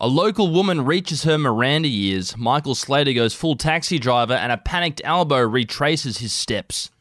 A local woman reaches her Miranda years. Michael Slater goes full taxi driver, and a panicked Albo retraces his steps.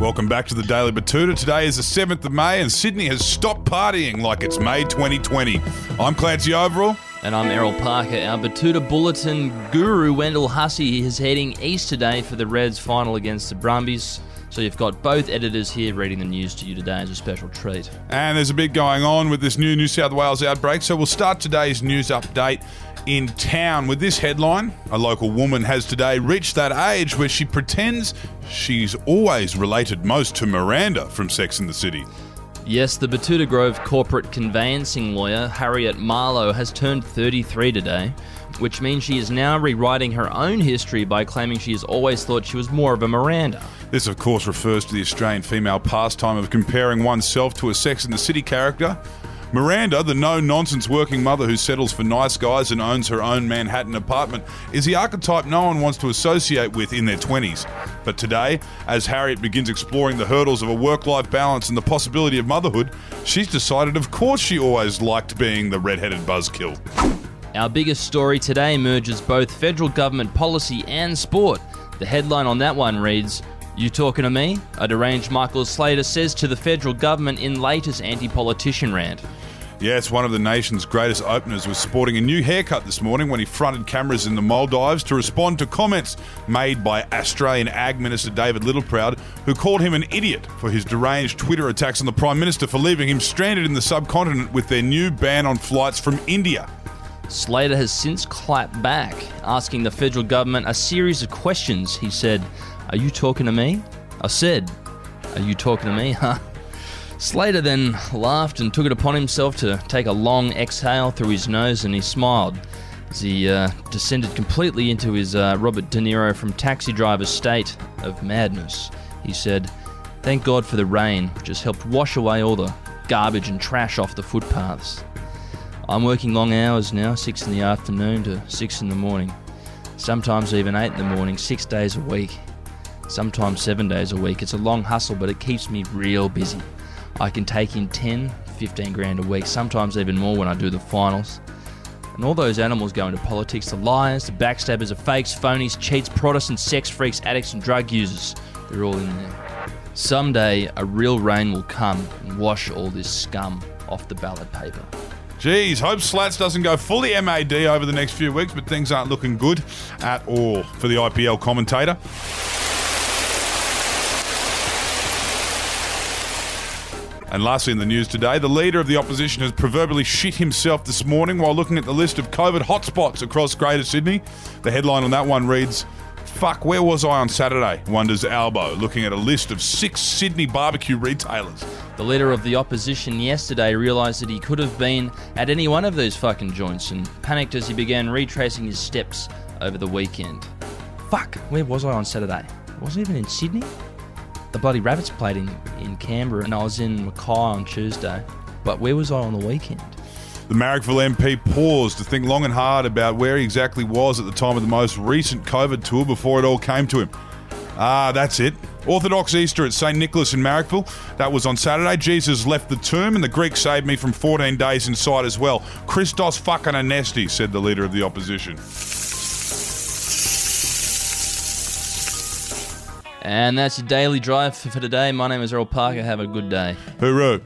Welcome back to the Daily Betoota. Today is the 7th of May, and Sydney has stopped partying like it's May 2020. I'm Clancy Overall. And I'm Errol Parker. Our Betoota Bulletin guru, Wendell Hussey, is heading east today for the Reds final against the Brumbies. So you've got both editors here reading the news to you today as a special treat. And there's a bit going on with this new New South Wales outbreak, so we'll start today's news update in town with this headline. A local woman has today reached that age where she pretends she's always related most to Miranda from Sex and the City. Yes, the Betoota Grove corporate conveyancing lawyer, Harriet Marlowe, has turned 33 today, which means she is now rewriting her own history by claiming she has always thought she was more of a Miranda. This, of course, refers to the Australian female pastime of comparing oneself to a Sex and the City character. Miranda, the no nonsense working mother who settles for nice guys and owns her own Manhattan apartment, is the archetype no one wants to associate with in their 20s. But today, as Harriet begins exploring the hurdles of a work life balance and the possibility of motherhood, she's decided, of course, she always liked being the red-headed buzzkill. Our biggest story today merges both federal government policy and sport. The headline on that one reads You talking to me? A deranged Michael Slater says to the federal government in latest anti politician rant. Yes, one of the nation's greatest openers was sporting a new haircut this morning when he fronted cameras in the Maldives to respond to comments made by Australian Ag Minister David Littleproud, who called him an idiot for his deranged Twitter attacks on the Prime Minister for leaving him stranded in the subcontinent with their new ban on flights from India. Slater has since clapped back, asking the federal government a series of questions. He said, Are you talking to me? I said, Are you talking to me, huh? Slater then laughed and took it upon himself to take a long exhale through his nose and he smiled as he uh, descended completely into his uh, Robert De Niro from Taxi Driver state of madness. He said, Thank God for the rain, which has helped wash away all the garbage and trash off the footpaths. I'm working long hours now, 6 in the afternoon to 6 in the morning. Sometimes even 8 in the morning, 6 days a week. Sometimes 7 days a week. It's a long hustle, but it keeps me real busy. I can take in 10, 15 grand a week, sometimes even more when I do the finals. And all those animals go into politics the liars, the backstabbers, the fakes, phonies, cheats, Protestants, sex freaks, addicts, and drug users. They're all in there. Someday, a real rain will come and wash all this scum off the ballot paper. Geez, hope Slats doesn't go fully MAD over the next few weeks, but things aren't looking good at all for the IPL commentator. And lastly, in the news today, the leader of the opposition has proverbially shit himself this morning while looking at the list of COVID hotspots across Greater Sydney. The headline on that one reads, Fuck, where was I on Saturday? Wonders Albo, looking at a list of six Sydney barbecue retailers. The leader of the opposition yesterday realised that he could have been at any one of those fucking joints and panicked as he began retracing his steps over the weekend. Fuck, where was I on Saturday? I wasn't even in Sydney? The bloody Rabbits played in, in Canberra and I was in Mackay on Tuesday. But where was I on the weekend? The Marrickville MP paused to think long and hard about where he exactly was at the time of the most recent COVID tour before it all came to him. Ah, that's it. Orthodox Easter at St. Nicholas in Marrickville. That was on Saturday. Jesus left the tomb, and the Greek saved me from 14 days inside as well. Christos fucking Anesti, said the leader of the opposition. And that's your daily drive for today. My name is Earl Parker. Have a good day. Hooroo.